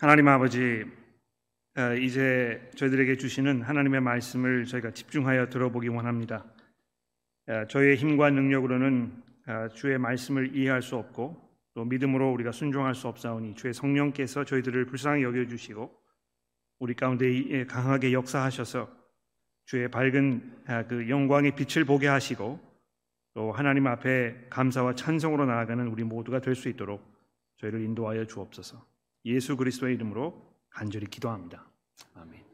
하나님 아버지, 어, 이제 저희들에게 주시는 하나님의 말씀을 저희가 집중하여 들어보기 원합니다. 어, 저희의 힘과 능력으로는 어, 주의 말씀을 이해할 수 없고 또 믿음으로 우리가 순종할 수 없사오니 주의 성령께서 저희들을 불쌍히 여겨 주시고 우리 가운데 강하게 역사하셔서 주의 밝은 그 영광의 빛을 보게 하시고 또 하나님 앞에 감사와 찬송으로 나아가는 우리 모두가 될 수 있도록 저희를 인도하여 주옵소서. 예수 그리스도의 이름으로 간절히 기도합니다. 아멘.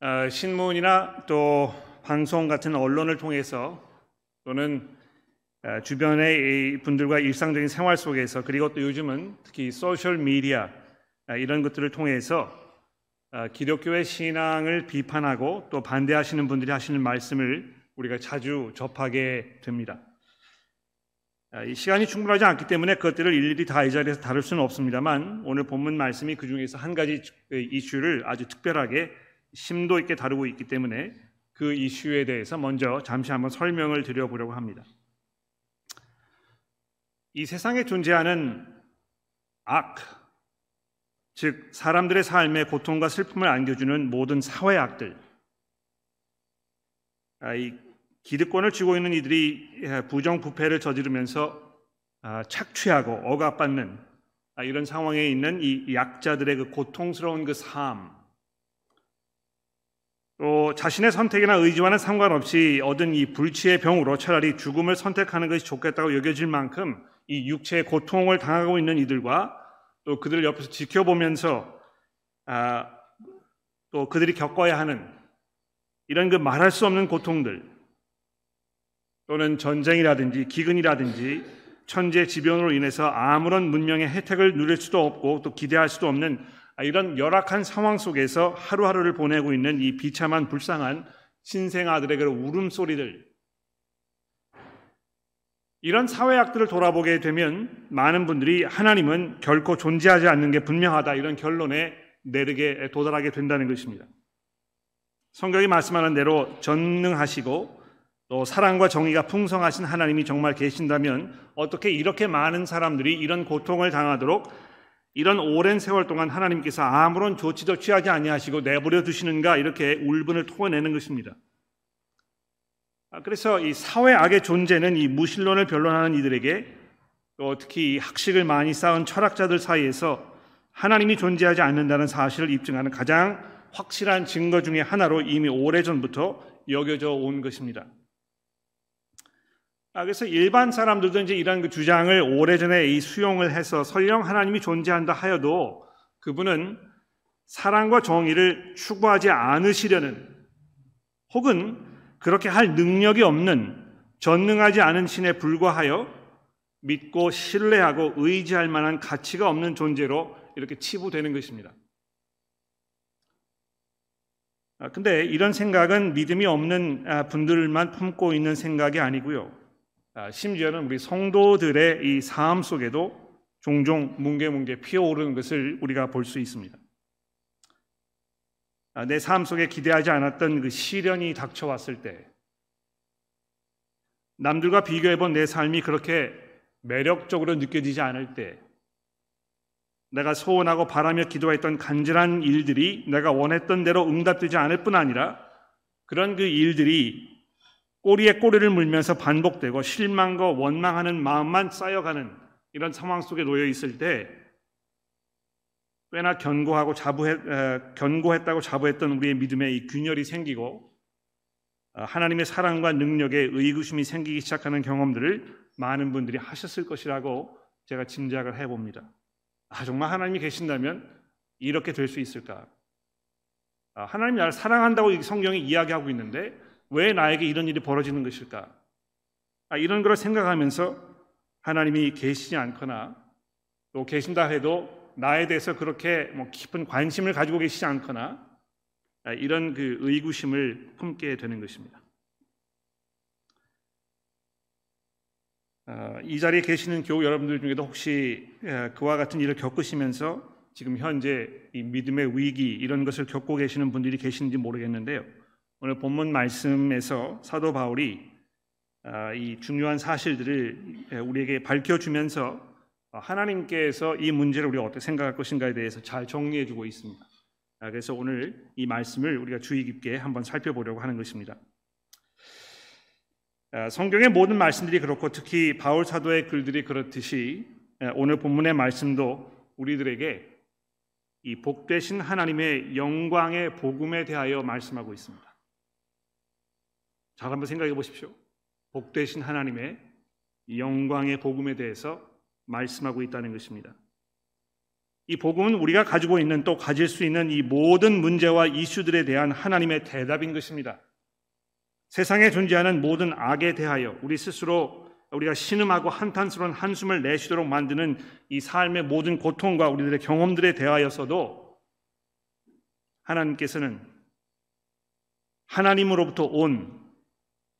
어, 신문이나 또 방송 같은 언론을 통해서 또는 어, 주변의 분들과 일상적인 생활 속에서 그리고 또 요즘은 특히 소셜 미디어 어, 이런 것들을 통해서 어, 기독교의 신앙을 비판하고 또 반대하시는 분들이 하시는 말씀을 우리가 자주 접하게 됩니다. 아, 이 시간이 충분하지 않기 때문에 그것들을 일일이 다 이 자리에서 다룰 수는 없습니다만 오늘 본문 말씀이 그 중에서 한 가지 그 이슈를 아주 특별하게 심도 있게 다루고 있기 때문에 그 이슈에 대해서 먼저 잠시 한번 설명을 드려보려고 합니다. 이 세상에 존재하는 악, 즉 사람들의 삶에 고통과 슬픔을 안겨주는 모든 사회 악들, 아, 이 기득권을 쥐고 있는 이들이 예, 부정부패를 저지르면서 아, 착취하고 억압받는 아, 이런 상황에 있는 이 약자들의 그 고통스러운 그 삶, 또 자신의 선택이나 의지와는 상관없이 얻은 이 불치의 병으로 차라리 죽음을 선택하는 것이 좋겠다고 여겨질 만큼 이 육체의 고통을 당하고 있는 이들과 또 그들을 옆에서 지켜보면서 아, 또 그들이 겪어야 하는 이런 그 말할 수 없는 고통들 또는 전쟁이라든지 기근이라든지 천재 지변으로 인해서 아무런 문명의 혜택을 누릴 수도 없고 또 기대할 수도 없는 이런 열악한 상황 속에서 하루하루를 보내고 있는 이 비참한 불쌍한 신생아들의 그 울음소리들 이런 사회학들을 돌아보게 되면 많은 분들이 하나님은 결코 존재하지 않는 게 분명하다 이런 결론에 내리게 도달하게 된다는 것입니다. 성경이 말씀하는 대로 전능하시고 또 사랑과 정의가 풍성하신 하나님이 정말 계신다면 어떻게 이렇게 많은 사람들이 이런 고통을 당하도록 이런 오랜 세월 동안 하나님께서 아무런 조치도 취하지 아니하시고 내버려 두시는가 이렇게 울분을 토해내는 것입니다. 아, 그래서 이 사회 악의 존재는 이 무신론을 변론하는 이들에게 또 특히 이 학식을 많이 쌓은 철학자들 사이에서 하나님이 존재하지 않는다는 사실을 입증하는 가장 확실한 증거 중의 하나로 이미 오래전부터 여겨져 온 것입니다. 아, 그래서 일반 사람들도 이제 이런 그 주장을 오래전에 이 수용을 해서 설령 하나님이 존재한다 하여도 그분은 사랑과 정의를 추구하지 않으시려는 혹은 그렇게 할 능력이 없는 전능하지 않은 신에 불과하여 믿고 신뢰하고 의지할 만한 가치가 없는 존재로 이렇게 치부되는 것입니다. 아, 근데 이런 생각은 믿음이 없는 아, 분들만 품고 있는 생각이 아니고요. 아, 심지어는 우리 성도들의 이 삶 속에도 종종 뭉게뭉게 피어오르는 것을 우리가 볼 수 있습니다. 아, 내삶 속에 기대하지 않았던 그 시련이 닥쳐왔을 때, 남들과 비교해 본 내 삶이 그렇게 매력적으로 느껴지지 않을 때, 내가 소원하고 바라며 기도했던 간절한 일들이 내가 원했던 대로 응답되지 않을 뿐 아니라 그런 그 일들이 꼬리에 꼬리를 물면서 반복되고 실망과 원망하는 마음만 쌓여가는 이런 상황 속에 놓여 있을 때 꽤나 견고하고 자부해, 견고했다고 자부했던 우리의 믿음에 이 균열이 생기고 어, 하나님의 사랑과 능력에 의구심이 생기기 시작하는 경험들을 많은 분들이 하셨을 것이라고 제가 짐작을 해봅니다. 아, 정말 하나님이 계신다면 이렇게 될 수 있을까? 아, 하나님 나를 사랑한다고 성경이 이야기하고 있는데 왜 나에게 이런 일이 벌어지는 것일까? 아, 이런 걸 생각하면서 하나님이 계시지 않거나 또 계신다 해도 나에 대해서 그렇게 뭐 깊은 관심을 가지고 계시지 않거나 아, 이런 그 의구심을 품게 되는 것입니다. 아, 이 자리에 계시는 교우 여러분들 중에도 혹시 그와 같은 일을 겪으시면서 지금 현재 이 믿음의 위기 이런 것을 겪고 계시는 분들이 계신지 모르겠는데요. 오늘 본문 말씀에서 사도 바울이 아, 이 중요한 사실들을 우리에게 밝혀주면서 하나님께서 이 문제를 우리가 어떻게 생각할 것인가에 대해서 잘 정리해 주고 있습니다. 아, 그래서 오늘 이 말씀을 우리가 주의 깊게 한번 살펴보려고 하는 것입니다. 아, 성경의 모든 말씀들이 그렇고 특히 바울 사도의 글들이 그렇듯이 오늘 본문의 말씀도 우리들에게 이 복되신 하나님의 영광의 복음에 대하여 말씀하고 있습니다. 잘 한번 생각해 보십시오. 복되신 하나님의 영광의 복음에 대해서 말씀하고 있다는 것입니다. 이 복음은 우리가 가지고 있는 또 가질 수 있는 이 모든 문제와 이슈들에 대한 하나님의 대답인 것입니다. 세상에 존재하는 모든 악에 대하여 우리 스스로 우리가 신음하고 한탄스러운 한숨을 내쉬도록 만드는 이 삶의 모든 고통과 우리들의 경험들에 대하여서도 하나님께서는 하나님으로부터 온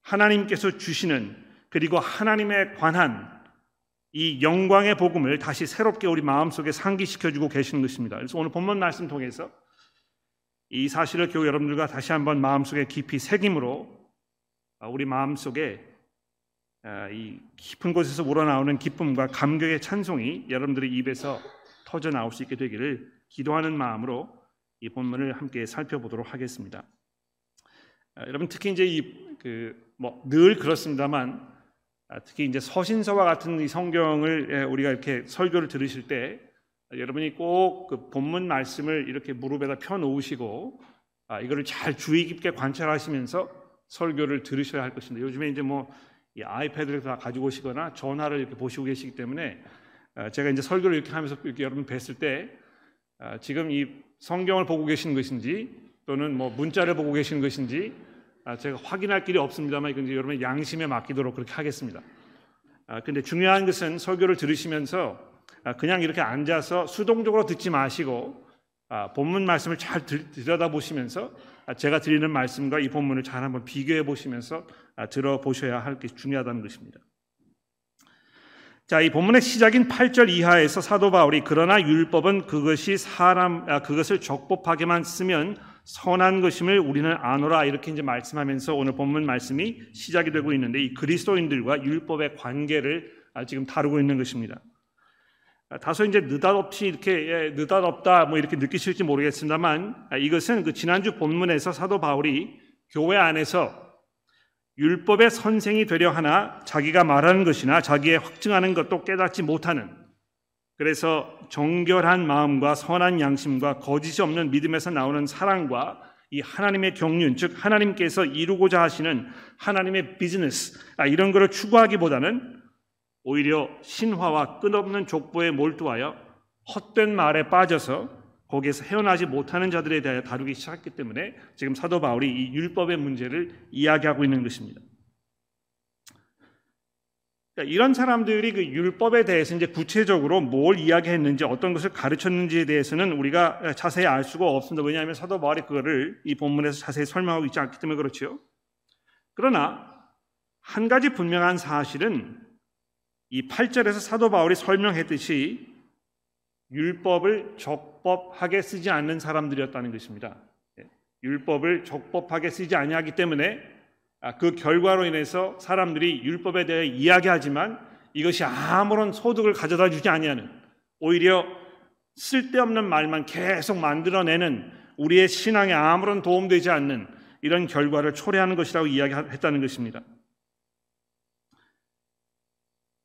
하나님께서 주시는 그리고 하나님에 관한 이 영광의 복음을 다시 새롭게 우리 마음속에 상기시켜 주고 계시는 것입니다. 그래서 오늘 본문 말씀 통해서 이 사실을 교회 여러분들과 다시 한번 마음속에 깊이 새김으로 우리 마음속에 아, 이 깊은 곳에서 우러나오는 기쁨과 감격의 찬송이 여러분들의 입에서 터져 나올 수 있게 되기를 기도하는 마음으로 이 본문을 함께 살펴보도록 하겠습니다. 아, 여러분 특히 이제 이 그 뭐 늘 그렇습니다만 아, 특히 이제 서신서와 같은 이 성경을 예, 우리가 이렇게 설교를 들으실 때 여러분이 꼭 그 본문 말씀을 이렇게 무릎에다 펴 놓으시고 이거를 잘 주의 깊게 관찰하시면서 설교를 들으셔야 할 것인데 요즘에 이제 뭐이 아이패드를 다 가지고 오시거나 전화를 이렇게 보시고 계시기 때문에 어, 제가 이제 설교를 이렇게 하면서 이렇게 여러분 뵀을 때 어, 지금 이 성경을 보고 계신 것인지 또는 뭐 문자를 보고 계신 것인지 아, 제가 확인할 길이 없습니다만 이건 여러분의 양심에 맡기도록 그렇게 하겠습니다. 아, 근데 중요한 것은 설교를 들으시면서 아, 그냥 이렇게 앉아서 수동적으로 듣지 마시고 본문 말씀을 잘 들여다 보시면서 제가 드리는 말씀과 이 본문을 잘 한번 비교해 보시면서 아, 들어보셔야 할 게 중요하다는 것입니다. 자, 이 본문의 시작인 8절 이하에서 사도 바울이 그러나 율법은 그것이 사람 아, 그것을 적법하게만 쓰면 선한 것임을 우리는 아노라 이렇게 이제 말씀하면서 오늘 본문 말씀이 시작이 되고 있는데 이 그리스도인들과 율법의 관계를 아, 지금 다루고 있는 것입니다. 다소 이제 느닷없이 이렇게 예, 느닷없다 뭐 이렇게 느끼실지 모르겠습니다만 이것은 그 지난주 본문에서 사도 바울이 교회 안에서 율법의 선생이 되려 하나 자기가 말하는 것이나 자기의 확증하는 것도 깨닫지 못하는 그래서 정결한 마음과 선한 양심과 거짓이 없는 믿음에서 나오는 사랑과 이 하나님의 경륜, 즉 하나님께서 이루고자 하시는 하나님의 비즈니스 아, 이런 것을 추구하기보다는 오히려 신화와 끝없는 족보에 몰두하여 헛된 말에 빠져서 거기에서 헤어나지 못하는 자들에 대하여 다루기 시작했기 때문에 지금 사도 바울이 이 율법의 문제를 이야기하고 있는 것입니다. 그러니까 이런 사람들이 그 율법에 대해서 이제 구체적으로 뭘 이야기했는지 어떤 것을 가르쳤는지에 대해서는 우리가 자세히 알 수가 없습니다. 왜냐하면 사도 바울이 그거를 이 본문에서 자세히 설명하고 있지 않기 때문에 그렇죠. 그러나 한 가지 분명한 사실은 이 8절에서 사도 바울이 설명했듯이 율법을 적법하게 쓰지 않는 사람들이었다는 것입니다. 예, 율법을 적법하게 쓰지 아니하기 때문에 아, 그 결과로 인해서 사람들이 율법에 대해 이야기하지만 이것이 아무런 소득을 가져다 주지 아니하는 오히려 쓸데없는 말만 계속 만들어내는 우리의 신앙에 아무런 도움되지 않는 이런 결과를 초래하는 것이라고 이야기했다는 것입니다.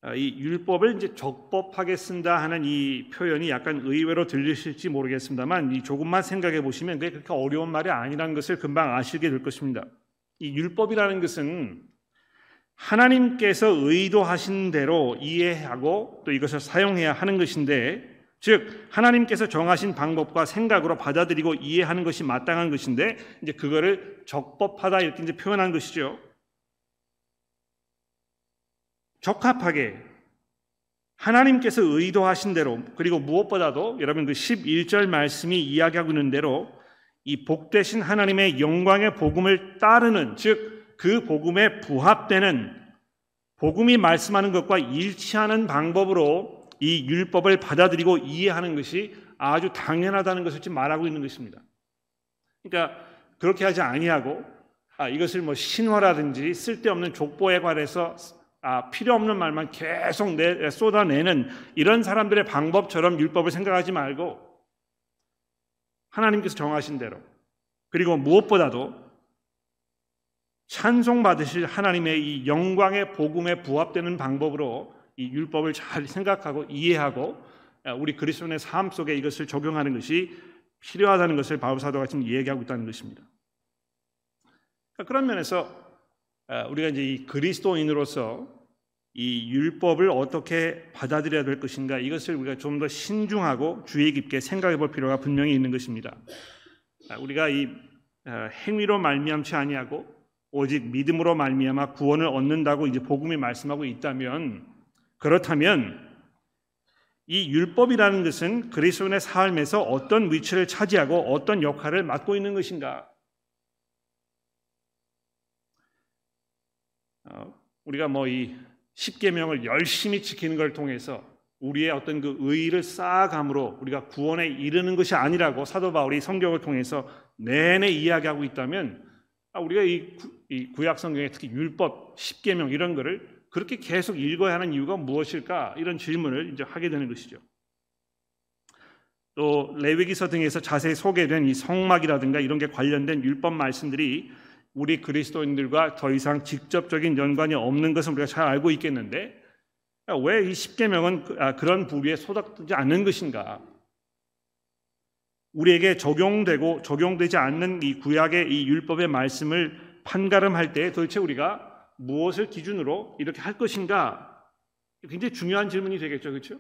아, 이 율법을 이제 적법하게 쓴다 하는 이 표현이 약간 의외로 들리실지 모르겠습니다만 이 조금만 생각해 보시면 그게 그렇게 어려운 말이 아니라는 것을 금방 아시게 될 것입니다. 이 율법이라는 것은 하나님께서 의도하신 대로 이해하고 또 이것을 사용해야 하는 것인데 즉 하나님께서 정하신 방법과 생각으로 받아들이고 이해하는 것이 마땅한 것인데 이제 그거를 적법하다 이렇게 이제 표현한 것이죠. 적합하게 하나님께서 의도하신 대로 그리고 무엇보다도 여러분 그 11절 말씀이 이야기하고 있는 대로 이 복되신 하나님의 영광의 복음을 따르는 즉 그 복음에 부합되는 복음이 말씀하는 것과 일치하는 방법으로 이 율법을 받아들이고 이해하는 것이 아주 당연하다는 것을 지금 말하고 있는 것입니다. 그러니까 그렇게 하지 아니하고 아, 이것을 뭐 신화라든지 쓸데없는 족보에 관해서 아, 필요 없는 말만 계속 내, 쏟아내는 이런 사람들의 방법처럼 율법을 생각하지 말고 하나님께서 정하신 대로 그리고 무엇보다도 찬송 받으실 하나님의 이 영광의 복음에 부합되는 방법으로 이 율법을 잘 생각하고 이해하고 아, 우리 그리스도인의 삶 속에 이것을 적용하는 것이 필요하다는 것을 바울 사도가 지금 얘기하고 있다는 것입니다. 그러니까 그런 면에서 아, 우리가 이제 이 그리스도인으로서 이 율법을 어떻게 받아들여야 될 것인가 이것을 우리가 좀 더 신중하고 주의 깊게 생각해 볼 필요가 분명히 있는 것입니다. 아, 우리가 이 행위로 말미암지 아니하고 오직 믿음으로 말미암아 구원을 얻는다고 이제 복음이 말씀하고 있다면 그렇다면 이 율법이라는 것은 그리스도인의 삶에서 어떤 위치를 차지하고 어떤 역할을 맡고 있는 것인가? 어, 우리가 뭐이 십계명을 열심히 지키는 걸 통해서 우리의 어떤 그 의의를 쌓아감으로 우리가 구원에 이르는 것이 아니라고 사도 바울이 성경을 통해서 내내 이야기하고 있다면 아, 우리가 이 구약 성경에 특히 율법, 십계명 이런 거를 그렇게 계속 읽어야 하는 이유가 무엇일까? 이런 질문을 이제 하게 되는 것이죠. 또 레위기서 등에서 자세히 소개된 이 성막이라든가 이런 게 관련된 율법 말씀들이 우리 그리스도인들과 더 이상 직접적인 연관이 없는 것은 우리가 잘 알고 있겠는데 왜 이 십계명은 그, 아, 그런 부류에 소닥지 않는 것인가? 우리에게 적용되고 적용되지 않는 이 구약의 이 율법의 말씀을 판가름할 때 도대체 우리가 무엇을 기준으로 이렇게 할 것인가? 굉장히 중요한 질문이 되겠죠. 그렇죠?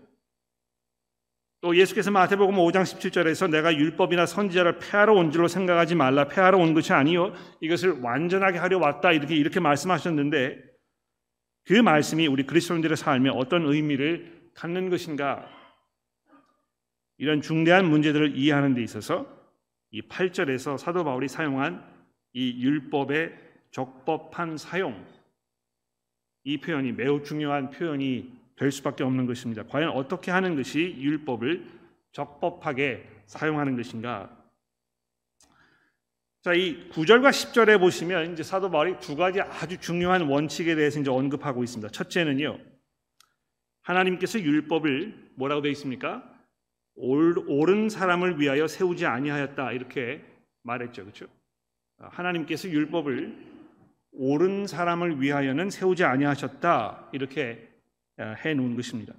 또 예수께서 마태복음 5장 17절에서 내가 율법이나 선지자를 폐하러 온 줄로 생각하지 말라. 폐하러 온 것이 아니요 이것을 완전하게 하려 왔다. 이렇게 이렇게 말씀하셨는데 그 말씀이 우리 그리스도인들의 삶에 어떤 의미를 갖는 것인가? 이런 중대한 문제들을 이해하는 데 있어서 이 8절에서 사도 바울이 사용한 이 율법의 적법한 사용 이 표현이 매우 중요한 표현이 될 수밖에 없는 것입니다. 과연 어떻게 하는 것이 율법을 적법하게 사용하는 것인가? 자, 이 9절과 10절에 보시면 이제 사도 바울이 두 가지 아주 중요한 원칙에 대해서 이제 언급하고 있습니다. 첫째는요. 하나님께서 율법을 뭐라고 되어 있습니까? 옳은 사람을 위하여 세우지 아니하였다. 이렇게 말했죠. 그렇죠? 하나님께서 율법을 옳은 사람을 위하여는 세우지 아니하셨다 이렇게 아, 해 놓은 것입니다.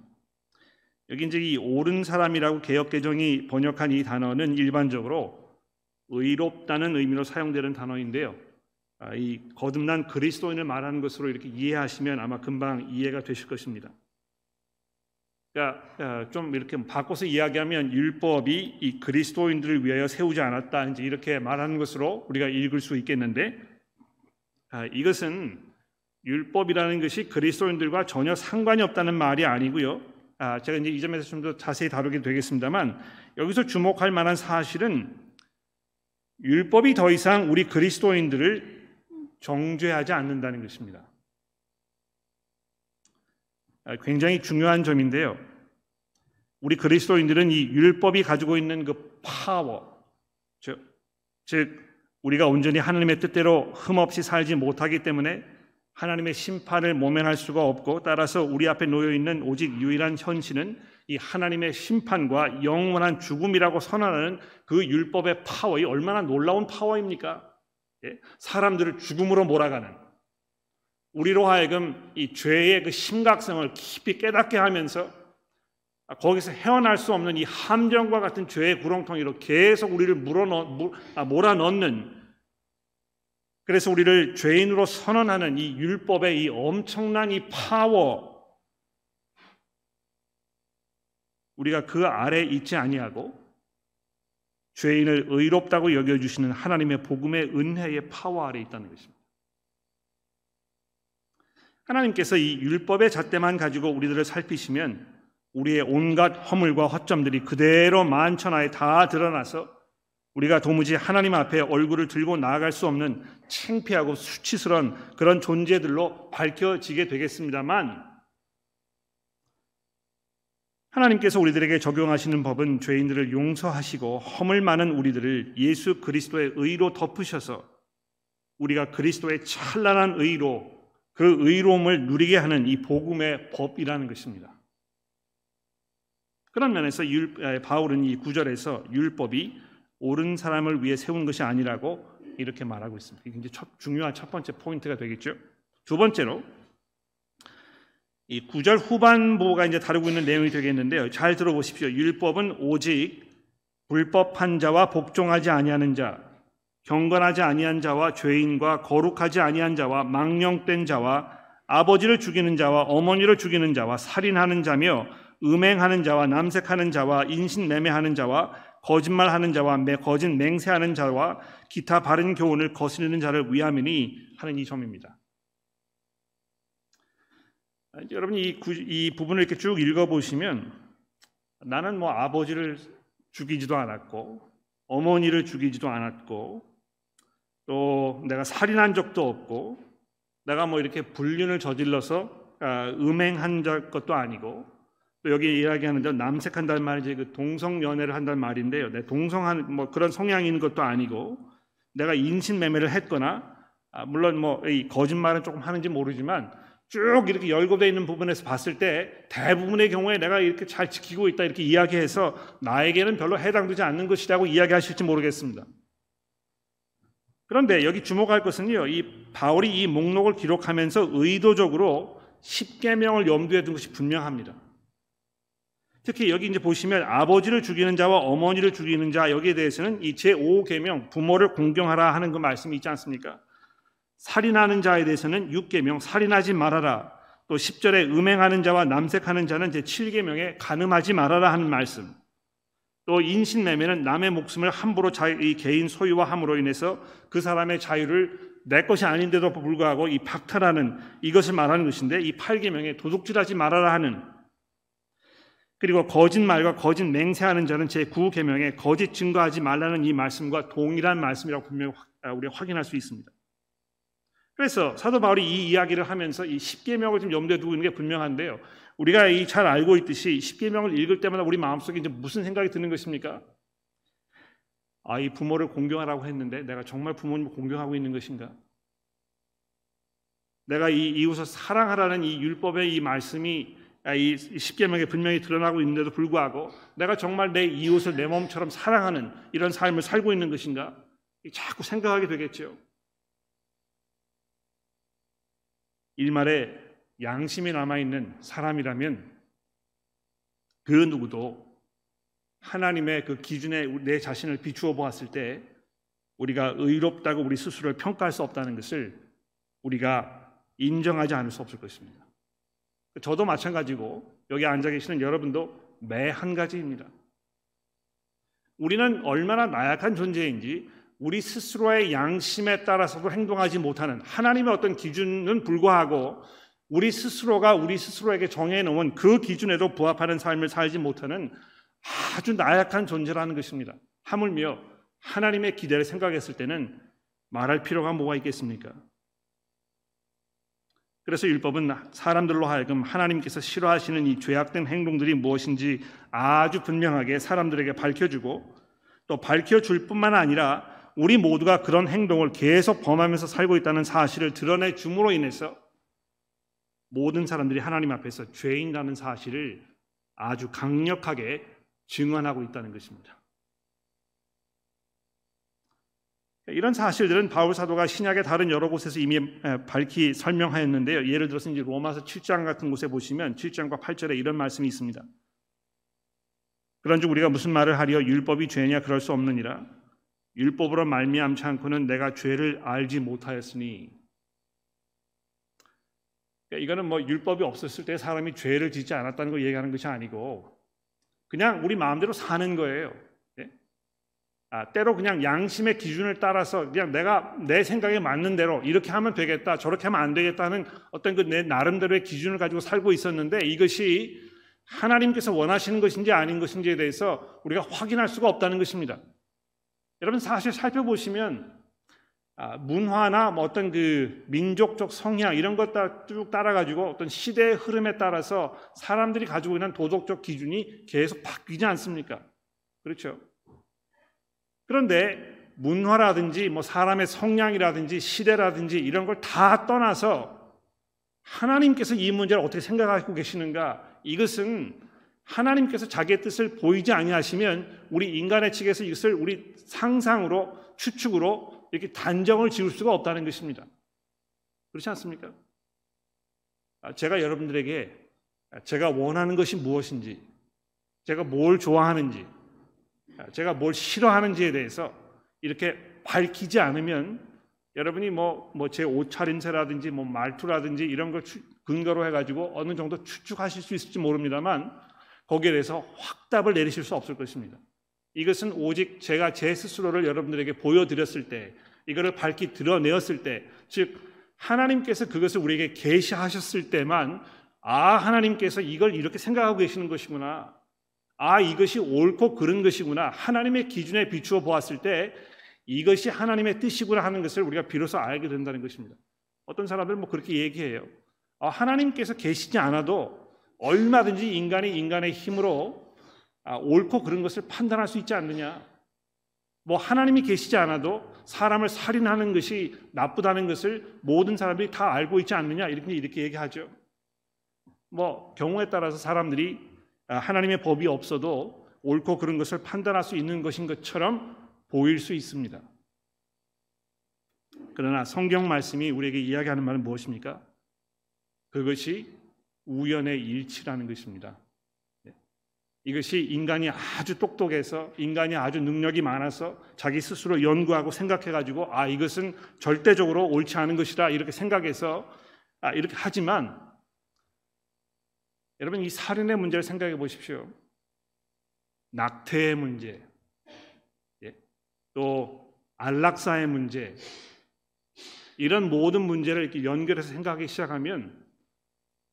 여기 이제 이 옳은 사람이라고 개혁 개정이 번역한 이 단어는 일반적으로 의롭다는 의미로 사용되는 단어인데요. 아, 이 거듭난 그리스도인을 말하는 것으로 이렇게 이해하시면 아마 금방 이해가 되실 것입니다. 그러니까 아, 좀 이렇게 바꿔서 이야기하면 율법이 이 그리스도인들을 위하여 세우지 않았다 이제 이렇게 말하는 것으로 우리가 읽을 수 있겠는데 아, 이것은 율법이라는 것이 그리스도인들과 전혀 상관이 없다는 말이 아니고요. 아, 제가 이제 이 점에서 좀 더 자세히 다루게 되겠습니다만 여기서 주목할 만한 사실은 율법이 더 이상 우리 그리스도인들을 정죄하지 않는다는 것입니다. 아, 굉장히 중요한 점인데요. 우리 그리스도인들은 이 율법이 가지고 있는 그 파워, 즉, 즉 우리가 온전히 하나님의 뜻대로 흠없이 살지 못하기 때문에 하나님의 심판을 모면할 수가 없고 따라서 우리 앞에 놓여 있는 오직 유일한 현실은 이 하나님의 심판과 영원한 죽음이라고 선언하는 그 율법의 파워, 이 얼마나 놀라운 파워입니까? 예? 사람들을 죽음으로 몰아가는 우리로 하여금 이 죄의 그 심각성을 깊이 깨닫게 하면서 거기서 헤어날 수 없는 이 함정과 같은 죄의 구렁텅이로 계속 우리를 물어 아, 몰아넣는 그래서 우리를 죄인으로 선언하는 이 율법의 이 엄청난 이 파워 우리가 그 아래 있지 아니하고 죄인을 의롭다고 여겨 주시는 하나님의 복음의 은혜의 파워 아래 있다는 것입니다. 하나님께서 이 율법의 잣대만 가지고 우리들을 살피시면 우리의 온갖 허물과 허점들이 그대로 만천하에 다 드러나서 우리가 도무지 하나님 앞에 얼굴을 들고 나아갈 수 없는 창피하고 수치스러운 그런 존재들로 밝혀지게 되겠습니다만 하나님께서 우리들에게 적용하시는 법은 죄인들을 용서하시고 허물 많은 우리들을 예수 그리스도의 의로 덮으셔서 우리가 그리스도의 찬란한 의로 그 의로움을 누리게 하는 이 복음의 법이라는 것입니다. 그런 면에서 율, 바울은 이 구절에서 율법이 옳은 사람을 위해 세운 것이 아니라고 이렇게 말하고 있습니다. 이게 첫, 중요한 첫 번째 포인트가 되겠죠. 두 번째로 이 구절 후반부가 이제 다루고 있는 내용이 되겠는데요. 잘 들어보십시오. 율법은 오직 불법한 자와 복종하지 아니하는 자, 경건하지 아니한 자와 죄인과 거룩하지 아니한 자와 망령된 자와 아버지를 죽이는 자와 어머니를 죽이는 자와 살인하는 자며 음행하는 자와 남색하는 자와 인신매매하는 자와 거짓말하는 자와 거짓 맹세하는 자와 기타 바른 교훈을 거스르는 자를 위함이니 하는 이 점입니다. 여러분 이, 이 부분을 이렇게 쭉 읽어보시면 나는 뭐 아버지를 죽이지도 않았고 어머니를 죽이지도 않았고 또 내가 살인한 적도 없고 내가 뭐 이렇게 불륜을 저질러서 아, 음행한 것도 아니고 또 여기 이야기하는 데 남색한다는 말이 이제 그 동성 연애를 한다는 말인데요. 내 동성한 뭐 그런 성향인 것도 아니고 내가 인신 매매를 했거나 아, 물론 뭐이 거짓말은 조금 하는지 모르지만 쭉 이렇게 열거되어 있는 부분에서 봤을 때 대부분의 경우에 내가 이렇게 잘 지키고 있다 이렇게 이야기해서 나에게는 별로 해당되지 않는 것이라고 이야기하실지 모르겠습니다. 그런데 여기 주목할 것은요. 이 바울이 이 목록을 기록하면서 의도적으로 10계명을 염두에 둔 것이 분명합니다. 특히 여기 이제 보시면 아버지를 죽이는 자와 어머니를 죽이는 자 여기에 대해서는 이 제5계명 부모를 공경하라 하는 그 말씀이 있지 않습니까? 살인하는 자에 대해서는 6계명 살인하지 말아라. 또 10절에 음행하는 자와 남색하는 자는 제7계명에 간음하지 말아라 하는 말씀. 또 인신매매는 남의 목숨을 함부로 자기 개인 소유와 함으로 인해서 그 사람의 자유를 내 것이 아닌데도 불구하고 이 박탈하는 이것을 말하는 것인데 이 8계명에 도둑질하지 말아라 하는 그리고 거짓말과 거짓 맹세하는 자는 제 9계명에 거짓 증거하지 말라는 이 말씀과 동일한 말씀이라고 분명히 우리가 확인할 수 있습니다. 그래서 사도 바울이 이 이야기를 하면서 이 10계명을 좀 염두에 두고 있는 게 분명한데요. 우리가 이 잘 알고 있듯이 10계명을 읽을 때마다 우리 마음속에 이제 무슨 생각이 드는 것입니까? 아, 이 부모를 공경하라고 했는데 내가 정말 부모님을 공경하고 있는 것인가? 내가 이 이웃을 사랑하라는 이 율법의 이 말씀이 아, 이 십계명에 분명히 드러나고 있는데도 불구하고 내가 정말 내 이웃을 내 몸처럼 사랑하는 이런 삶을 살고 있는 것인가? 자꾸 생각하게 되겠죠. 일말에 양심이 남아 있는 사람이라면 그 누구도 하나님의 그 기준에 내 자신을 비추어 보았을 때 우리가 의롭다고 우리 스스로를 평가할 수 없다는 것을 우리가 인정하지 않을 수 없을 것입니다. 저도 마찬가지고 여기 앉아 계시는 여러분도 매 한 가지입니다. 우리는 얼마나 나약한 존재인지 우리 스스로의 양심에 따라서도 행동하지 못하는 하나님의 어떤 기준은 불구하고 우리 스스로가 우리 스스로에게 정해 놓은 그 기준에도 부합하는 삶을 살지 못하는 아주 나약한 존재라는 것입니다. 하물며 하나님의 기대를 생각했을 때는 말할 필요가 뭐가 있겠습니까? 그래서 율법은 사람들로 하여금 하나님께서 싫어하시는 이 죄악된 행동들이 무엇인지 아주 분명하게 사람들에게 밝혀주고 또 밝혀줄 뿐만 아니라 우리 모두가 그런 행동을 계속 범하면서 살고 있다는 사실을 드러내 줌으로 인해서 모든 사람들이 하나님 앞에서 죄인이라는 사실을 아주 강력하게 증언하고 있다는 것입니다. 이런 사실들은 바울 사도가 신약의 다른 여러 곳에서 이미 밝히 설명하였는데요. 예를 들어서 이제 로마서 7장 같은 곳에 보시면 7장과 8절에 이런 말씀이 있습니다. 그런즉 우리가 무슨 말을 하리요 율법이 죄냐 그럴 수 없느니라. 율법으로 말미암지 않고는 내가 죄를 알지 못하였으니. 그러니까 이거는 뭐 율법이 없었을 때 사람이 죄를 짓지 않았다는 걸 얘기하는 것이 아니고 그냥 우리 마음대로 사는 거예요. 아, 때로 그냥 양심의 기준을 따라서 그냥 내가 내 생각에 맞는 대로 이렇게 하면 되겠다, 저렇게 하면 안 되겠다는 어떤 그 내 나름대로의 기준을 가지고 살고 있었는데 이것이 하나님께서 원하시는 것인지 아닌 것인지에 대해서 우리가 확인할 수가 없다는 것입니다. 여러분 사실 살펴보시면 아, 문화나 뭐 어떤 그 민족적 성향 이런 것쭉 따라가지고 어떤 시대의 흐름에 따라서 사람들이 가지고 있는 도덕적 기준이 계속 바뀌지 않습니까? 그렇죠. 그런데 문화라든지 뭐 사람의 성향이라든지 시대라든지 이런 걸 다 떠나서 하나님께서 이 문제를 어떻게 생각하고 계시는가? 이것은 하나님께서 자기의 뜻을 보이지 아니하시면 우리 인간의 측에서 이것을 우리 상상으로 추측으로 이렇게 단정을 지을 수가 없다는 것입니다. 그렇지 않습니까? 아, 제가 여러분들에게 제가 원하는 것이 무엇인지, 제가 뭘 좋아하는지, 아, 제가 뭘 싫어하는지에 대해서 이렇게 밝히지 않으면 여러분이 뭐 뭐 제 옷차림새라든지 뭐 말투라든지 이런 걸 근거로 해가지고 어느 정도 추측하실 수 있을지 모릅니다만 거기에 대해서 확답을 내리실 수 없을 것입니다. 이것은 오직 제가 제 스스로를 여러분들에게 보여드렸을 때, 이거를 밝히 드러내었을 때, 즉 하나님께서 그것을 우리에게 계시하셨을 때만 아 하나님께서 이걸 이렇게 생각하고 계시는 것이구나. 아 이것이 옳고 그른 것이구나. 하나님의 기준에 비추어 보았을 때 이것이 하나님의 뜻이구나 하는 것을 우리가 비로소 알게 된다는 것입니다. 어떤 사람들은 뭐 그렇게 얘기해요. 아, 하나님께서 계시지 않아도 얼마든지 인간이 인간의 힘으로 아, 옳고 그런 것을 판단할 수 있지 않느냐. 뭐 하나님이 계시지 않아도 사람을 살인하는 것이 나쁘다는 것을 모든 사람들이 다 알고 있지 않느냐 이렇게 이렇게 얘기하죠. 뭐 경우에 따라서 사람들이 아, 하나님의 법이 없어도 옳고 그런 것을 판단할 수 있는 것인 것처럼 보일 수 있습니다. 그러나 성경 말씀이 우리에게 이야기하는 말은 무엇입니까? 그것이 우연의 일치라는 것입니다. 네. 이것이 인간이 아주 똑똑해서 인간이 아주 능력이 많아서 자기 스스로 연구하고 생각해 가지고 아 이것은 절대적으로 옳지 않은 것이다 이렇게 생각해서 아 이렇게 하지만 여러분 이 살인의 문제를 생각해 보십시오. 낙태의 문제, 또 안락사의 문제 이런 모든 문제를 이렇게 연결해서 생각하기 시작하면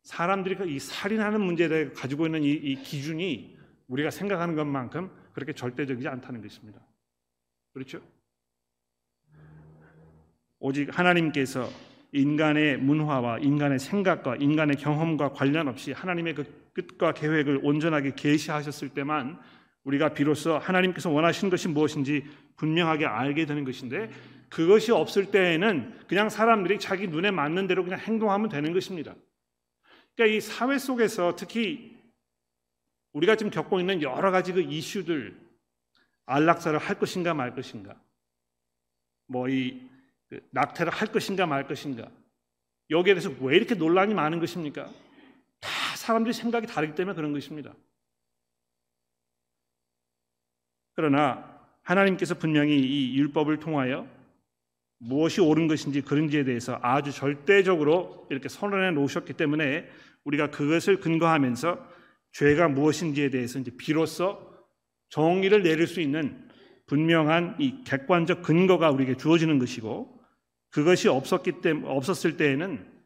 사람들이 그이 살인하는 문제에 대해 가지고 있는 이, 이 기준이 우리가 생각하는 것만큼 그렇게 절대적이지 않다는 것입니다. 그렇죠? 오직 하나님께서 인간의 문화와 인간의 생각과 인간의 경험과 관련 없이 하나님의 그 끝과 계획을 온전하게 계시하셨을 때만 우리가 비로소 하나님께서 원하시는 것이 무엇인지 분명하게 알게 되는 것인데 그것이 없을 때에는 그냥 사람들이 자기 눈에 맞는 대로 그냥 행동하면 되는 것입니다. 그러니까 이 사회 속에서 특히 우리가 지금 겪고 있는 여러 가지 그 이슈들 안락사를 할 것인가 말 것인가 뭐이 그 낙태를 할 것인가 말 것인가 여기에 대해서 왜 이렇게 논란이 많은 것입니까? 다 사람들이 생각이 다르기 때문에 그런 것입니다. 그러나 하나님께서 분명히 이 율법을 통하여 무엇이 옳은 것인지 그런지에 대해서 아주 절대적으로 이렇게 선언해 놓으셨기 때문에 우리가 그것을 근거하면서 죄가 무엇인지에 대해서 이제 비로소 정의를 내릴 수 있는 분명한 이 객관적 근거가 우리에게 주어지는 것이고 그것이 없었기 때문에 없었을 때에는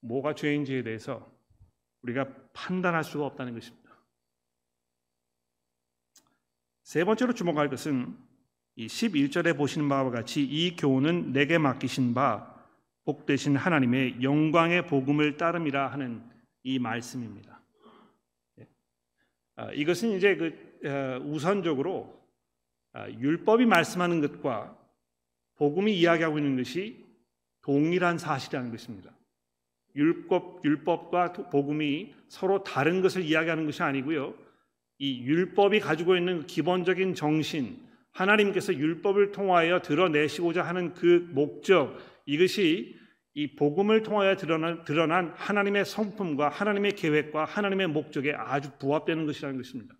뭐가 죄인지에 대해서 우리가 판단할 수가 없다는 것입니다. 세 번째로 주목할 것은 이 11절에 보시는 바와 같이 이 교훈은 내게 맡기신 바 복되신 하나님의 영광의 복음을 따름이라 하는 이 말씀입니다. 예. 아, 이것은 이제 그 어, 우선적으로 아, 율법이 말씀하는 것과 복음이 이야기하고 있는 것이 동일한 사실이라는 것입니다. 율법 율법과 복음이 서로 다른 것을 이야기하는 것이 아니고요. 이 율법이 가지고 있는 기본적인 정신, 하나님께서 율법을 통하여 드러내시고자 하는 그 목적, 이것이 이 복음을 통하여 드러난, 드러난 하나님의 성품과 하나님의 계획과 하나님의 목적에 아주 부합되는 것이라는 것입니다.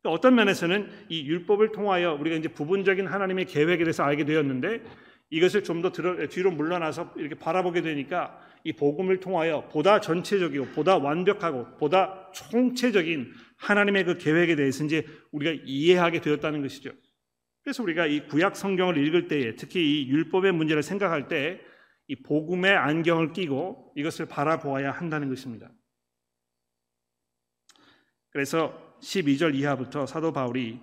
그러니까 어떤 면에서는 이 율법을 통하여 우리가 이제 부분적인 하나님의 계획에 대해서 알게 되었는데 이것을 좀 더 뒤로 물러나서 이렇게 바라보게 되니까 이 복음을 통하여 보다 전체적이고 보다 완벽하고 보다 총체적인 하나님의 그 계획에 대해서 이제 우리가 이해하게 되었다는 것이죠. 그래서 우리가 이 구약 성경을 읽을 때에 특히 이 율법의 문제를 생각할 때 이 복음의 안경을 끼고 이것을 바라보아야 한다는 것입니다. 그래서 12절 이하부터 사도 바울이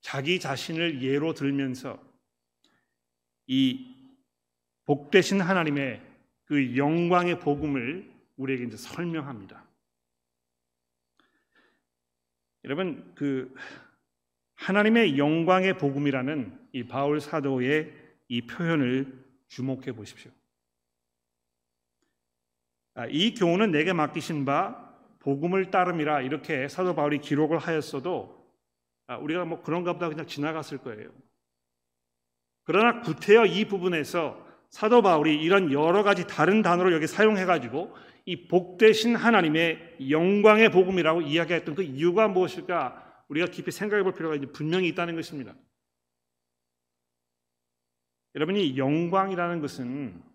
자기 자신을 예로 들면서 이 복되신 하나님의 그 영광의 복음을 우리에게 이제 설명합니다. 여러분 그 하나님의 영광의 복음이라는 이 바울 사도의 이 표현을 주목해 보십시오. 아, 이 교훈은 내게 맡기신 바 복음을 따름이라 이렇게 사도 바울이 기록을 하였어도 아, 우리가 뭐 그런가 보다 그냥 지나갔을 거예요. 그러나 구태여 이 부분에서 사도 바울이 이런 여러 가지 다른 단어를 여기 사용해 가지고 이 복되신 하나님의 영광의 복음이라고 이야기했던 그 이유가 무엇일까 우리가 깊이 생각해 볼 필요가 이제 분명히 있다는 것입니다. 여러분이 영광이라는 것은 아,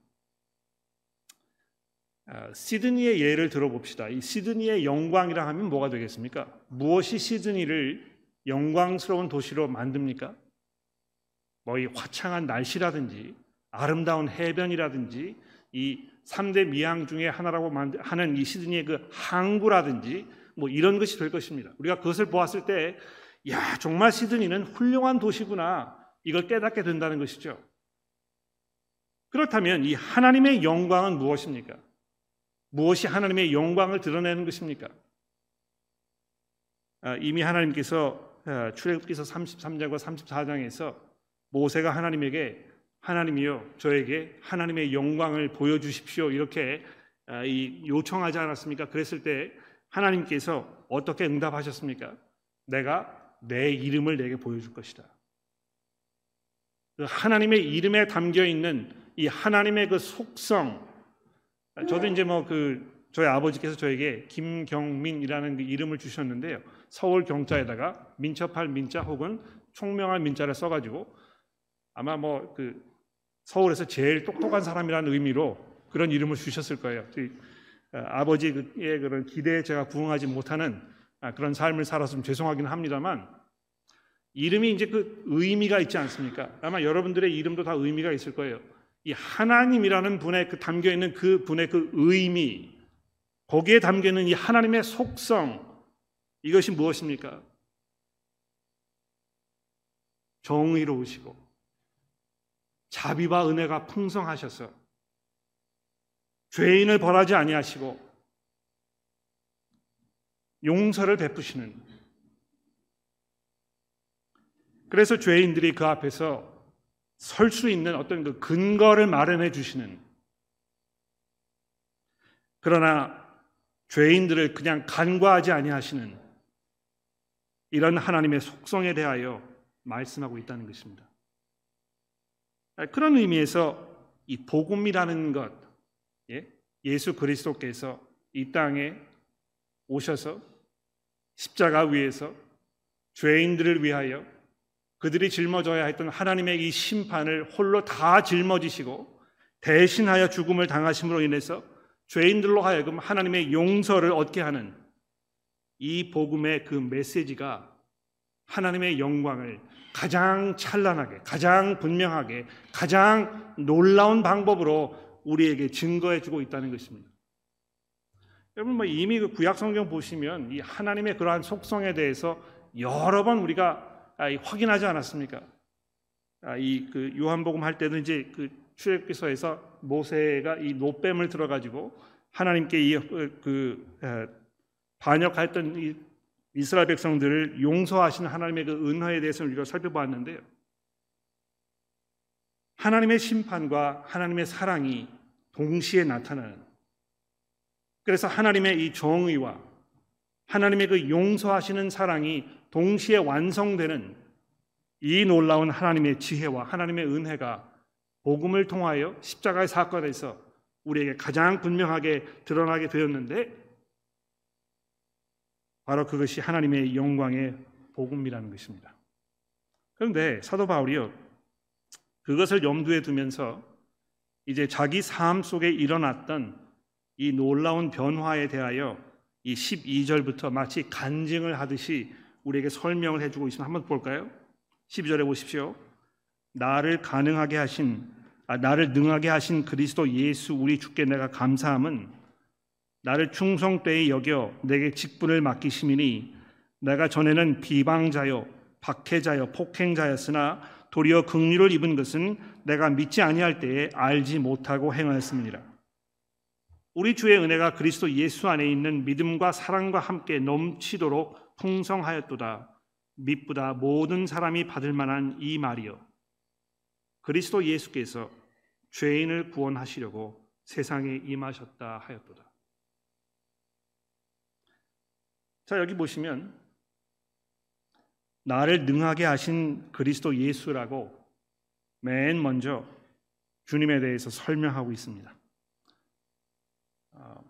시드니의 예를 들어봅시다. 이 시드니의 영광이라 하면 뭐가 되겠습니까? 무엇이 시드니를 영광스러운 도시로 만듭니까? 뭐이 화창한 날씨라든지 아름다운 해변이라든지 이 3대 미항 중에 하나라고 하는 이 시드니의 그 항구라든지 뭐 이런 것이 될 것입니다. 우리가 그것을 보았을 때, 야, 정말 시드니는 훌륭한 도시구나. 이걸 깨닫게 된다는 것이죠. 그렇다면 이 하나님의 영광은 무엇입니까? 무엇이 하나님의 영광을 드러내는 것입니까? 아, 이미 하나님께서 아, 출애굽기서 33장과 34장에서 모세가 하나님에게 하나님이요 저에게 하나님의 영광을 보여 주십시오 이렇게 아, 요청하지 않았습니까? 그랬을 때 하나님께서 어떻게 응답하셨습니까? 내가 내 이름을 내게 보여줄 것이다. 그 하나님의 이름에 담겨 있는 이 하나님의 그 속성 저도 이제 뭐 그 저희 아버지께서 저에게 김경민이라는 그 이름을 주셨는데요. 서울 경자에다가 민첩할 민자 혹은 총명할 민자를 써가지고 아마 뭐 그 서울에서 제일 똑똑한 사람이라는 의미로 그런 이름을 주셨을 거예요. 어, 아버지의 그런 기대에 제가 부응하지 못하는 아, 그런 삶을 살았으면 죄송하기는 합니다만 이름이 이제 그 의미가 있지 않습니까? 아마 여러분들의 이름도 다 의미가 있을 거예요. 이 하나님이라는 분의 그 담겨 있는 그 분의 그 의미, 거기에 담겨 있는 이 하나님의 속성, 이것이 무엇입니까? 정의로우시고, 자비와 은혜가 풍성하셔서, 죄인을 벌하지 아니하시고, 용서를 베푸시는, 그래서 죄인들이 그 앞에서 설 수 있는 어떤 그 근거를 마련해 주시는 그러나 죄인들을 그냥 간과하지 아니하시는 이런 하나님의 속성에 대하여 말씀하고 있다는 것입니다. 그런 의미에서 이 복음이라는 것, 예? 예수 그리스도께서 이 땅에 오셔서 십자가 위에서 죄인들을 위하여 그들이 짊어져야 했던 하나님의 이 심판을 홀로 다 짊어지시고 대신하여 죽음을 당하심으로 인해서 죄인들로 하여금 하나님의 용서를 얻게 하는 이 복음의 그 메시지가 하나님의 영광을 가장 찬란하게, 가장 분명하게, 가장 놀라운 방법으로 우리에게 증거해 주고 있다는 것입니다. 여러분 뭐 이미 그 구약 성경 보시면 이 하나님의 그러한 속성에 대해서 여러 번 우리가 아, 확인하지 않았습니까? 아, 이그 요한복음 할 때는 이제 그 출애굽기서에서 모세가 이 노뱀을 들어가지고 하나님께 이그 어, 반역했던 이 이스라엘 백성들을 용서하신 하나님의 그 은혜에 대해서 우리가 살펴보았는데요. 하나님의 심판과 하나님의 사랑이 동시에 나타나는 그래서 하나님의 이 정의와 하나님의 그 용서하시는 사랑이 동시에 완성되는 이 놀라운 하나님의 지혜와 하나님의 은혜가 복음을 통하여 십자가의 사건에서 우리에게 가장 분명하게 드러나게 되었는데 바로 그것이 하나님의 영광의 복음이라는 것입니다. 그런데 사도 바울이요 그것을 염두에 두면서 이제 자기 삶 속에 일어났던 이 놀라운 변화에 대하여 이 12절부터 마치 간증을 하듯이 우리에게 설명을 해주고 있으면 한번 볼까요? 12절에 보십시오. 나를 가능하게 하신 아, 나를 능하게 하신 그리스도 예수 우리 주께 내가 감사함은 나를 충성되이 여겨 내게 직분을 맡기심이니 내가 전에는 비방자요 박해자요 폭행자였으나 도리어 긍휼을 입은 것은 내가 믿지 아니할 때에 알지 못하고 행하였습니다. 우리 주의 은혜가 그리스도 예수 안에 있는 믿음과 사랑과 함께 넘치도록 풍성하였도다 믿부다 모든 사람이 받을 만한 이 말이요 그리스도 예수께서 죄인을 구원하시려고 세상에 임하셨다 하였도다. 자 여기 보시면 나를 능하게 하신 그리스도 예수라고 맨 먼저 주님에 대해서 설명하고 있습니다. 아,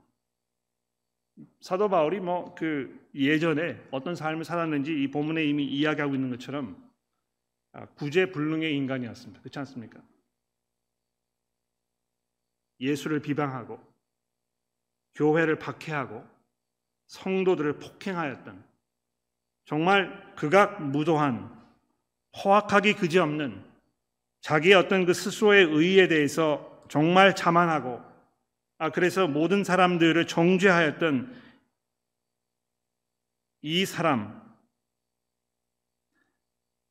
사도 바울이 뭐 그 예전에 어떤 삶을 살았는지 이 본문에 이미 이야기하고 있는 것처럼 아, 구제불능의 인간이었습니다. 그렇지 않습니까? 예수를 비방하고 교회를 박해하고 성도들을 폭행하였던 정말 극악무도한 허악하기 그지없는 자기의 어떤 그 스스로의 의에 대해서 정말 자만하고 아 그래서 모든 사람들을 정죄하였던 이 사람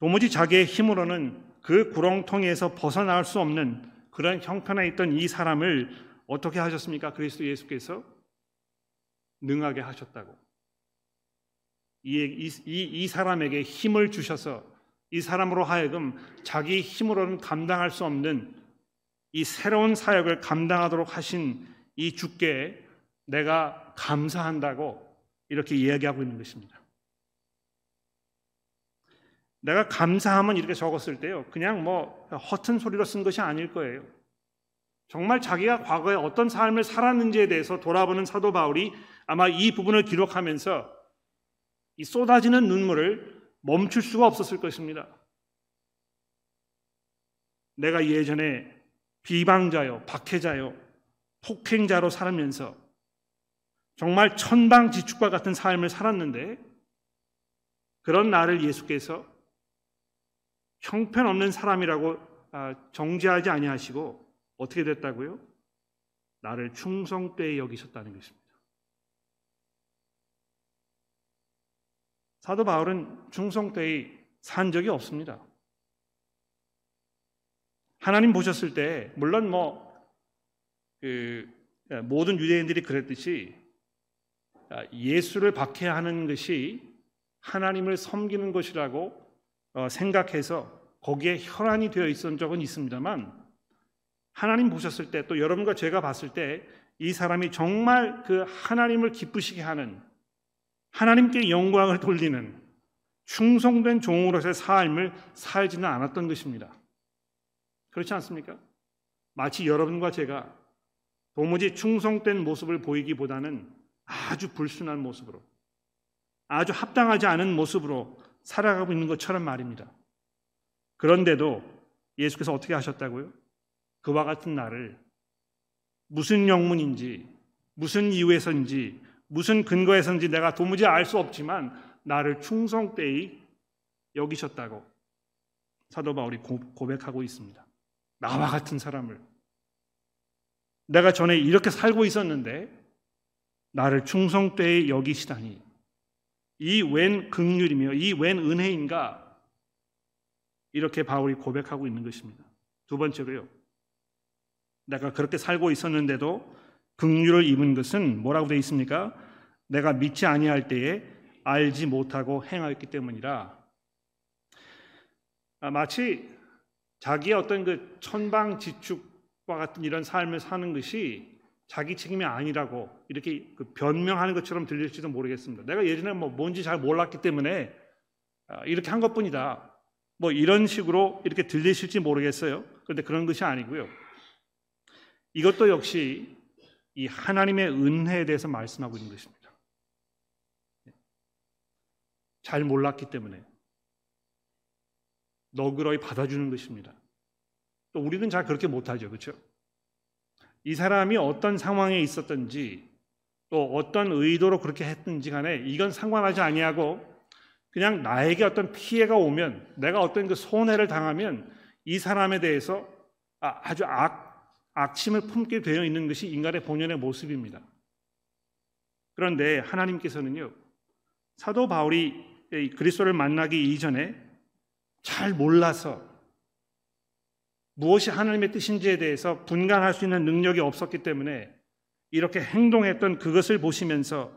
도무지 자기의 힘으로는 그 구렁텅이에서 벗어나올 수 없는 그런 형편에 있던 이 사람을 어떻게 하셨습니까? 그리스도 예수께서 능하게 하셨다고. 이, 이, 이 사람에게 힘을 주셔서 이 사람으로 하여금 자기 힘으로는 감당할 수 없는 이 새로운 사역을 감당하도록 하신 이 주께 내가 감사한다고 이렇게 이야기하고 있는 것입니다. 내가 감사함은 이렇게 적었을 때요. 그냥 뭐 허튼 소리로 쓴 것이 아닐 거예요. 정말 자기가 과거에 어떤 삶을 살았는지에 대해서 돌아보는 사도 바울이 아마 이 부분을 기록하면서 이 쏟아지는 눈물을 멈출 수가 없었을 것입니다. 내가 예전에 비방자요, 박해자요, 폭행자로 살면서 정말 천방지축과 같은 삶을 살았는데 그런 나를 예수께서 형편없는 사람이라고 아, 정죄하지 아니하시고 어떻게 됐다고요? 나를 충성되이 여기셨다는 것입니다. 사도 바울은 충성되이 산 적이 없습니다. 하나님 보셨을 때 물론 뭐 그 모든 유대인들이 그랬듯이 아, 예수를 박해하는 것이 하나님을 섬기는 것이라고 어, 생각해서 거기에 혈안이 되어 있었던 적은 있습니다만 하나님 보셨을 때 또 여러분과 제가 봤을 때 이 사람이 정말 그 하나님을 기쁘시게 하는 하나님께 영광을 돌리는 충성된 종으로서의 삶을 살지는 않았던 것입니다. 그렇지 않습니까? 마치 여러분과 제가 도무지 충성된 모습을 보이기보다는 아주 불순한 모습으로 아주 합당하지 않은 모습으로 살아가고 있는 것처럼 말입니다. 그런데도 예수께서 어떻게 하셨다고요? 그와 같은 나를 무슨 영문인지 무슨 이유에서인지 무슨 근거에서인지 내가 도무지 알 수 없지만 나를 충성되이 여기셨다고 사도 바울이 고백하고 있습니다. 나와 같은 사람을 내가 전에 이렇게 살고 있었는데 나를 충성되이 여기시다니 이 웬 극률이며 이 웬 은혜인가 이렇게 바울이 고백하고 있는 것입니다. 두 번째로요. 내가 그렇게 살고 있었는데도 극률을 입은 것은 뭐라고 되어 있습니까? 내가 믿지 아니할 때에 알지 못하고 행하였기 때문이라. 아, 마치 자기의 어떤 그 천방지축과 같은 이런 삶을 사는 것이 자기 책임이 아니라고 이렇게 그 변명하는 것처럼 들릴지도 모르겠습니다. 내가 예전에 뭐 뭔지 잘 몰랐기 때문에 아, 이렇게 한 것뿐이다. 뭐 이런 식으로 이렇게 들리실지 모르겠어요. 그런데 그런 것이 아니고요. 이것도 역시 이 하나님의 은혜에 대해서 말씀하고 있는 것입니다. 잘 몰랐기 때문에 너그러이 받아주는 것입니다. 또 우리는 잘 그렇게 못하죠. 그렇죠? 이 사람이 어떤 상황에 있었든지 또 어떤 의도로 그렇게 했든지 간에 이건 상관하지 아니하고 그냥 나에게 어떤 피해가 오면 내가 어떤 그 손해를 당하면 이 사람에 대해서 아, 아주 악, 악심을 품게 되어 있는 것이 인간의 본연의 모습입니다. 그런데 하나님께서는요, 사도 바울이 그리스도를 만나기 이전에 잘 몰라서 무엇이 하나님의 뜻인지에 대해서 분간할 수 있는 능력이 없었기 때문에 이렇게 행동했던 그것을 보시면서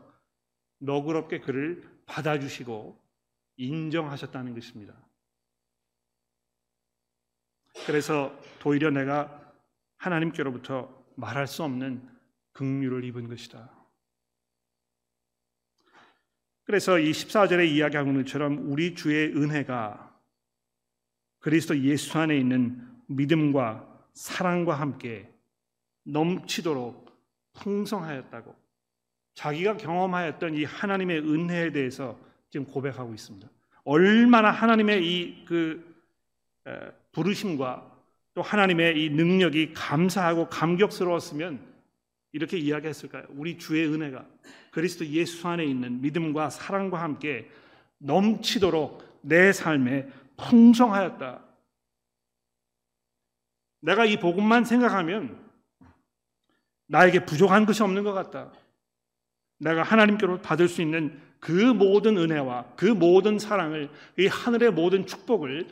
너그럽게 그를 받아주시고 인정하셨다는 것입니다. 그래서 도리어 내가 하나님께로부터 말할 수 없는 긍휼을 입은 것이다. 그래서 이 14절에 이야기하는 것처럼 우리 주의 은혜가 그리스도 예수 안에 있는 믿음과 사랑과 함께 넘치도록 풍성하였다고 자기가 경험하였던 이 하나님의 은혜에 대해서 지금 고백하고 있습니다. 얼마나 하나님의 이 그 부르심과 또 하나님의 이 능력이 감사하고 감격스러웠으면 이렇게 이야기했을까요? 우리 주의 은혜가 그리스도 예수 안에 있는 믿음과 사랑과 함께 넘치도록 내 삶에 풍성하였다. 내가 이 복음만 생각하면 나에게 부족한 것이 없는 것 같다. 내가 하나님께로 받을 수 있는 그 모든 은혜와 그 모든 사랑을 이 하늘의 모든 축복을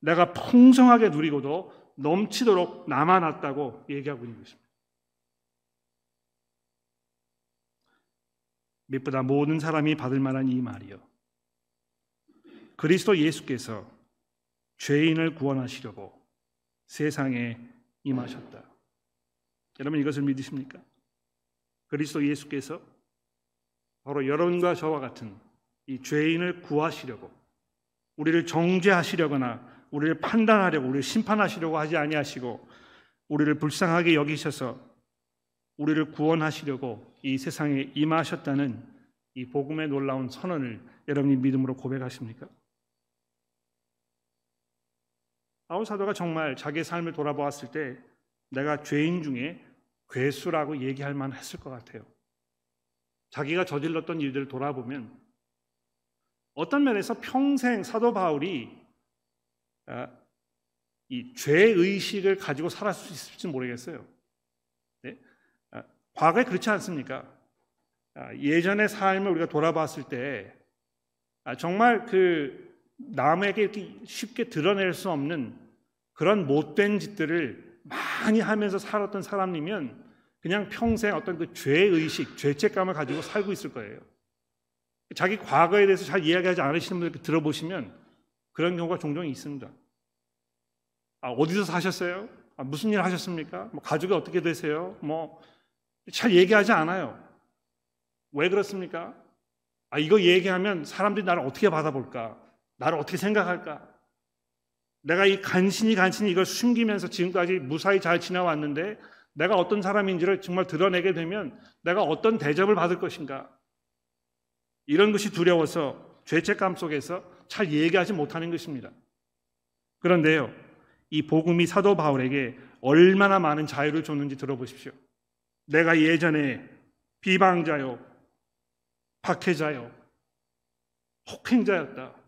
내가 풍성하게 누리고도 넘치도록 남아났다고 얘기하고 있는 것입니다. mit보다 모든 사람이 받을 만한 이 말이요. 그리스도 예수께서 죄인을 구원하시려고 세상에 임하셨다. 여러분 이것을 믿으십니까? 그리스도 예수께서 바로 여러분과 저와 같은 이 죄인을 구하시려고 우리를 정죄하시려거나 우리를 판단하려고 우리를 심판하시려고 하지 아니하시고 우리를 불쌍하게 여기셔서 우리를 구원하시려고 이 세상에 임하셨다는 이 복음의 놀라운 선언을 여러분이 믿음으로 고백하십니까? 아울 사도가 정말 자기의 삶을 돌아보았을 때 내가 죄인 중에 괴수라고 얘기할 만했을 것 같아요. 자기가 저질렀던 일들을 돌아보면 어떤 면에서 평생 사도 바울이 아, 이 죄의식을 가지고 살았을 수 있을지 모르겠어요. 네? 아, 과거에 그렇지 않습니까? 아, 예전의 삶을 우리가 돌아봤을 때 정말 그 남에게 이렇게 쉽게 드러낼 수 없는 그런 못된 짓들을 많이 하면서 살았던 사람이면 그냥 평생 어떤 그 죄의식, 죄책감을 가지고 살고 있을 거예요. 자기 과거에 대해서 잘 이야기하지 않으시는 분들 들어보시면 그런 경우가 종종 있습니다. 아, 어디서 사셨어요? 아, 무슨 일 하셨습니까? 뭐 가족이 어떻게 되세요? 뭐 잘 얘기하지 않아요. 왜 그렇습니까? 아, 이거 얘기하면 사람들이 나를 어떻게 받아볼까? 나를 어떻게 생각할까? 내가 이 간신히 간신히 이걸 숨기면서 지금까지 무사히 잘 지나왔는데 내가 어떤 사람인지를 정말 드러내게 되면 내가 어떤 대접을 받을 것인가? 이런 것이 두려워서 죄책감 속에서 잘 얘기하지 못하는 것입니다. 그런데요, 이 복음이 사도 바울에게 얼마나 많은 자유를 줬는지 들어보십시오. 내가 예전에 비방자요, 박해자요, 폭행자였다.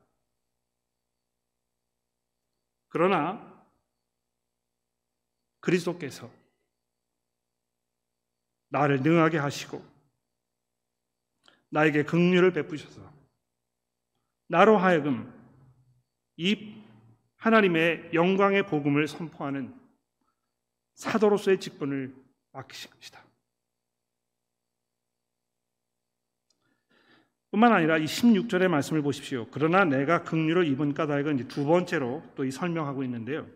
그러나 그리스도께서 나를 능하게 하시고 나에게 긍휼을 베푸셔서 나로 하여금 이 하나님의 영광의 복음을 선포하는 사도로서의 직분을 맡기신 것이다. 뿐만 아니라 이 16절의 말씀을 보십시오. 그러나 내가 긍휼을 입은 까닭은 두 번째로 또 이 설명하고 있는데요.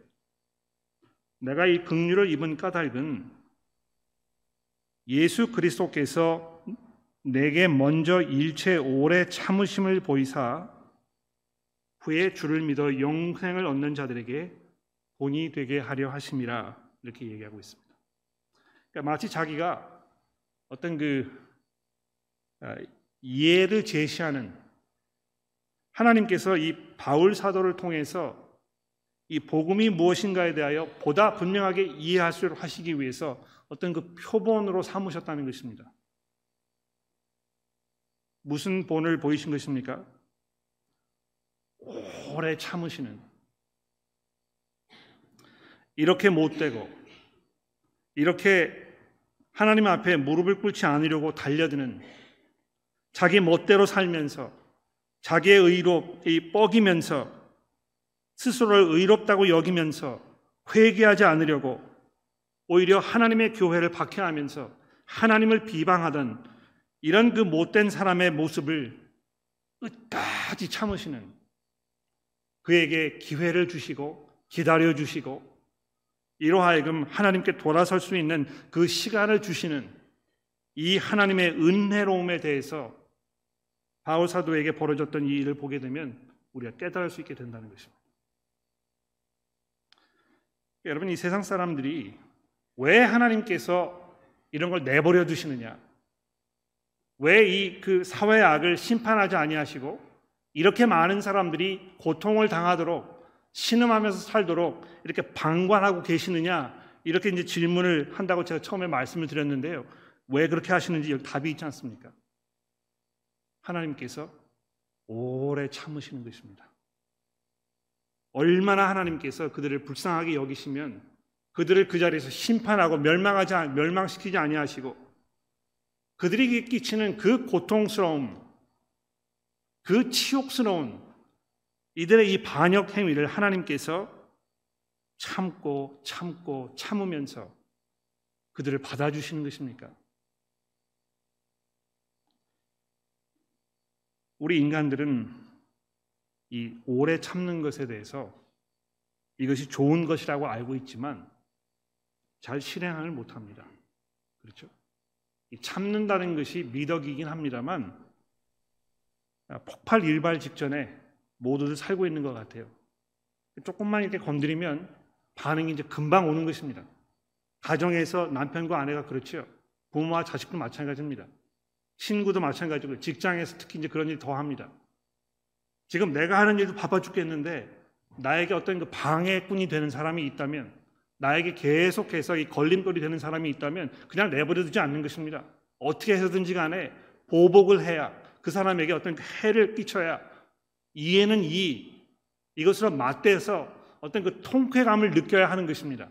내가 이 긍휼을 입은 까닭은 예수 그리스도께서 내게 먼저 일체 오래 참으심을 보이사 후에 주를 믿어 영생을 얻는 자들에게 본이 되게 하려 하심이라 이렇게 얘기하고 있습니다. 그러니까 마치 자기가 어떤 그 예를 제시하는 하나님께서 이 바울 사도를 통해서 이 복음이 무엇인가에 대하여 보다 분명하게 이해할 수 하시기 위해서 어떤 그 표본으로 삼으셨다는 것입니다. 무슨 본을 보이신 것입니까? 오래 참으시는 이렇게 못되고 이렇게 하나님 앞에 무릎을 꿇지 않으려고 달려드는 자기 멋대로 살면서 자기의 의로 뻐기면서 스스로를 의롭다고 여기면서 회개하지 않으려고 오히려 하나님의 교회를 박해하면서 하나님을 비방하던 이런 그 못된 사람의 모습을 끝까지 참으시는 그에게 기회를 주시고 기다려 주시고 이로 하여금 하나님께 돌아설 수 있는 그 시간을 주시는 이 하나님의 은혜로움에 대해서 바울 사도에게 벌어졌던 이 일을 보게 되면 우리가 깨달을 수 있게 된다는 것입니다. 여러분 이 세상 사람들이 왜 하나님께서 이런 걸 내버려 두시느냐? 왜 이 그 사회 악을 심판하지 아니하시고 이렇게 많은 사람들이 고통을 당하도록 신음하면서 살도록 이렇게 방관하고 계시느냐? 이렇게 이제 질문을 한다고 제가 처음에 말씀을 드렸는데요. 왜 그렇게 하시는지 답이 있지 않습니까? 하나님께서 오래 참으시는 것입니다. 얼마나 하나님께서 그들을 불쌍하게 여기시면 그들을 그 자리에서 심판하고 멸망하지 멸망시키지 아니하시고 그들에게 끼치는 그 고통스러움, 그 치욕스러운 이들의 이 반역 행위를 하나님께서 참고 참고 참으면서 그들을 받아주시는 것입니까? 우리 인간들은 이 오래 참는 것에 대해서 이것이 좋은 것이라고 알고 있지만 잘 실행을 못합니다. 그렇죠? 참는다는 것이 미덕이긴 합니다만 폭발 일발 직전에 모두들 살고 있는 것 같아요. 조금만 이렇게 건드리면 반응이 이제 금방 오는 것입니다. 가정에서 남편과 아내가 그렇죠. 부모와 자식도 마찬가지입니다. 친구도 마찬가지고 직장에서 특히 이제 그런 일 더 합니다. 지금 내가 하는 일도 바빠 죽겠는데 나에게 어떤 그 방해꾼이 되는 사람이 있다면 나에게 계속해서 이 걸림돌이 되는 사람이 있다면 그냥 내버려두지 않는 것입니다. 어떻게 해서든지 간에 보복을 해야 그 사람에게 어떤 그 해를 끼쳐야 이에는 이 이것으로 맞대서 어떤 그 통쾌감을 느껴야 하는 것입니다.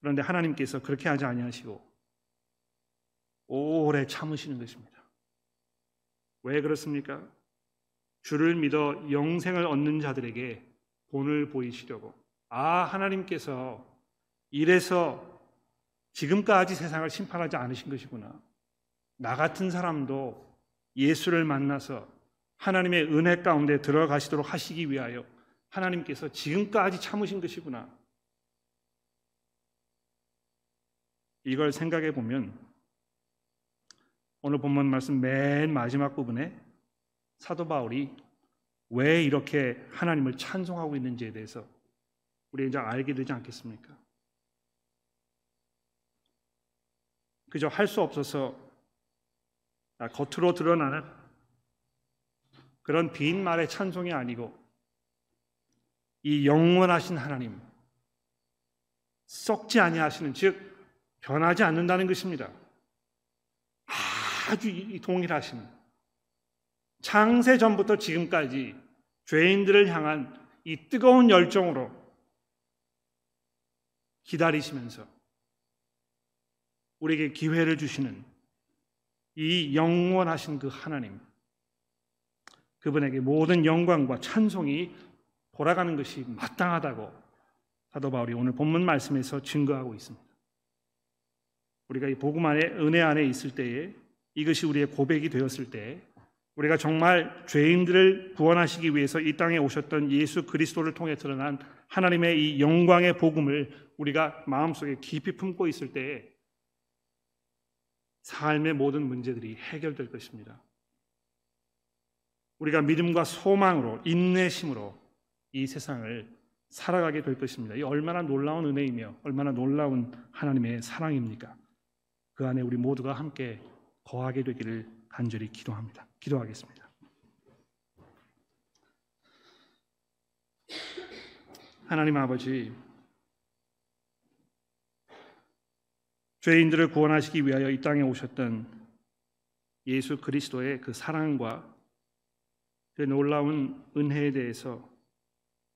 그런데 하나님께서 그렇게 하지 아니하시고 오래 참으시는 것입니다. 왜 그렇습니까? 주를 믿어 영생을 얻는 자들에게 본을 보이시려고. 아, 하나님께서 이래서 지금까지 세상을 심판하지 않으신 것이구나. 나 같은 사람도 예수를 만나서 하나님의 은혜 가운데 들어가시도록 하시기 위하여 하나님께서 지금까지 참으신 것이구나. 이걸 생각해 보면 오늘 본문 말씀 맨 마지막 부분에 사도 바울이 왜 이렇게 하나님을 찬송하고 있는지에 대해서 우리 이제 알게 되지 않겠습니까? 그저 할 수 없어서 겉으로 드러나는 그런 빈 말의 찬송이 아니고 이 영원하신 하나님 썩지 아니하시는 즉 변하지 않는다는 것입니다. 아주 동일하신 창세 전부터 지금까지 죄인들을 향한 이 뜨거운 열정으로 기다리시면서 우리에게 기회를 주시는 이 영원하신 그 하나님 그분에게 모든 영광과 찬송이 돌아가는 것이 마땅하다고 사도 바울이 오늘 본문 말씀에서 증거하고 있습니다. 우리가 이 복음 안에 은혜 안에 있을 때에 이것이 우리의 고백이 되었을 때 우리가 정말 죄인들을 구원하시기 위해서 이 땅에 오셨던 예수 그리스도를 통해 드러난 하나님의 이 영광의 복음을 우리가 마음속에 깊이 품고 있을 때 삶의 모든 문제들이 해결될 것입니다. 우리가 믿음과 소망으로 인내심으로 이 세상을 살아가게 될 것입니다. 이 얼마나 놀라운 은혜이며 얼마나 놀라운 하나님의 사랑입니까? 그 안에 우리 모두가 함께 거하게 되기를 간절히 기도합니다. 기도하겠습니다. 하나님 아버지, 죄인들을 구원하시기 위하여 이 땅에 오셨던 예수 그리스도의 그 사랑과 그 놀라운 은혜에 대해서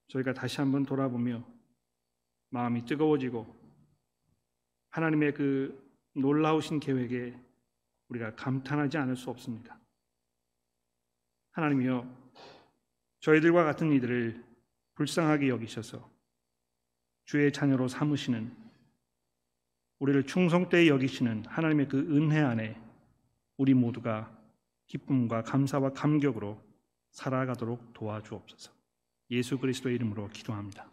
저희가 다시 한번 돌아보며 마음이 뜨거워지고 하나님의 그 놀라우신 계획에 우리가 감탄하지 않을 수 없습니다. 하나님이여 저희들과 같은 이들을 불쌍하게 여기셔서 주의 자녀로 삼으시는 우리를 충성되이 여기시는 하나님의 그 은혜 안에 우리 모두가 기쁨과 감사와 감격으로 살아가도록 도와주옵소서. 예수 그리스도의 이름으로 기도합니다.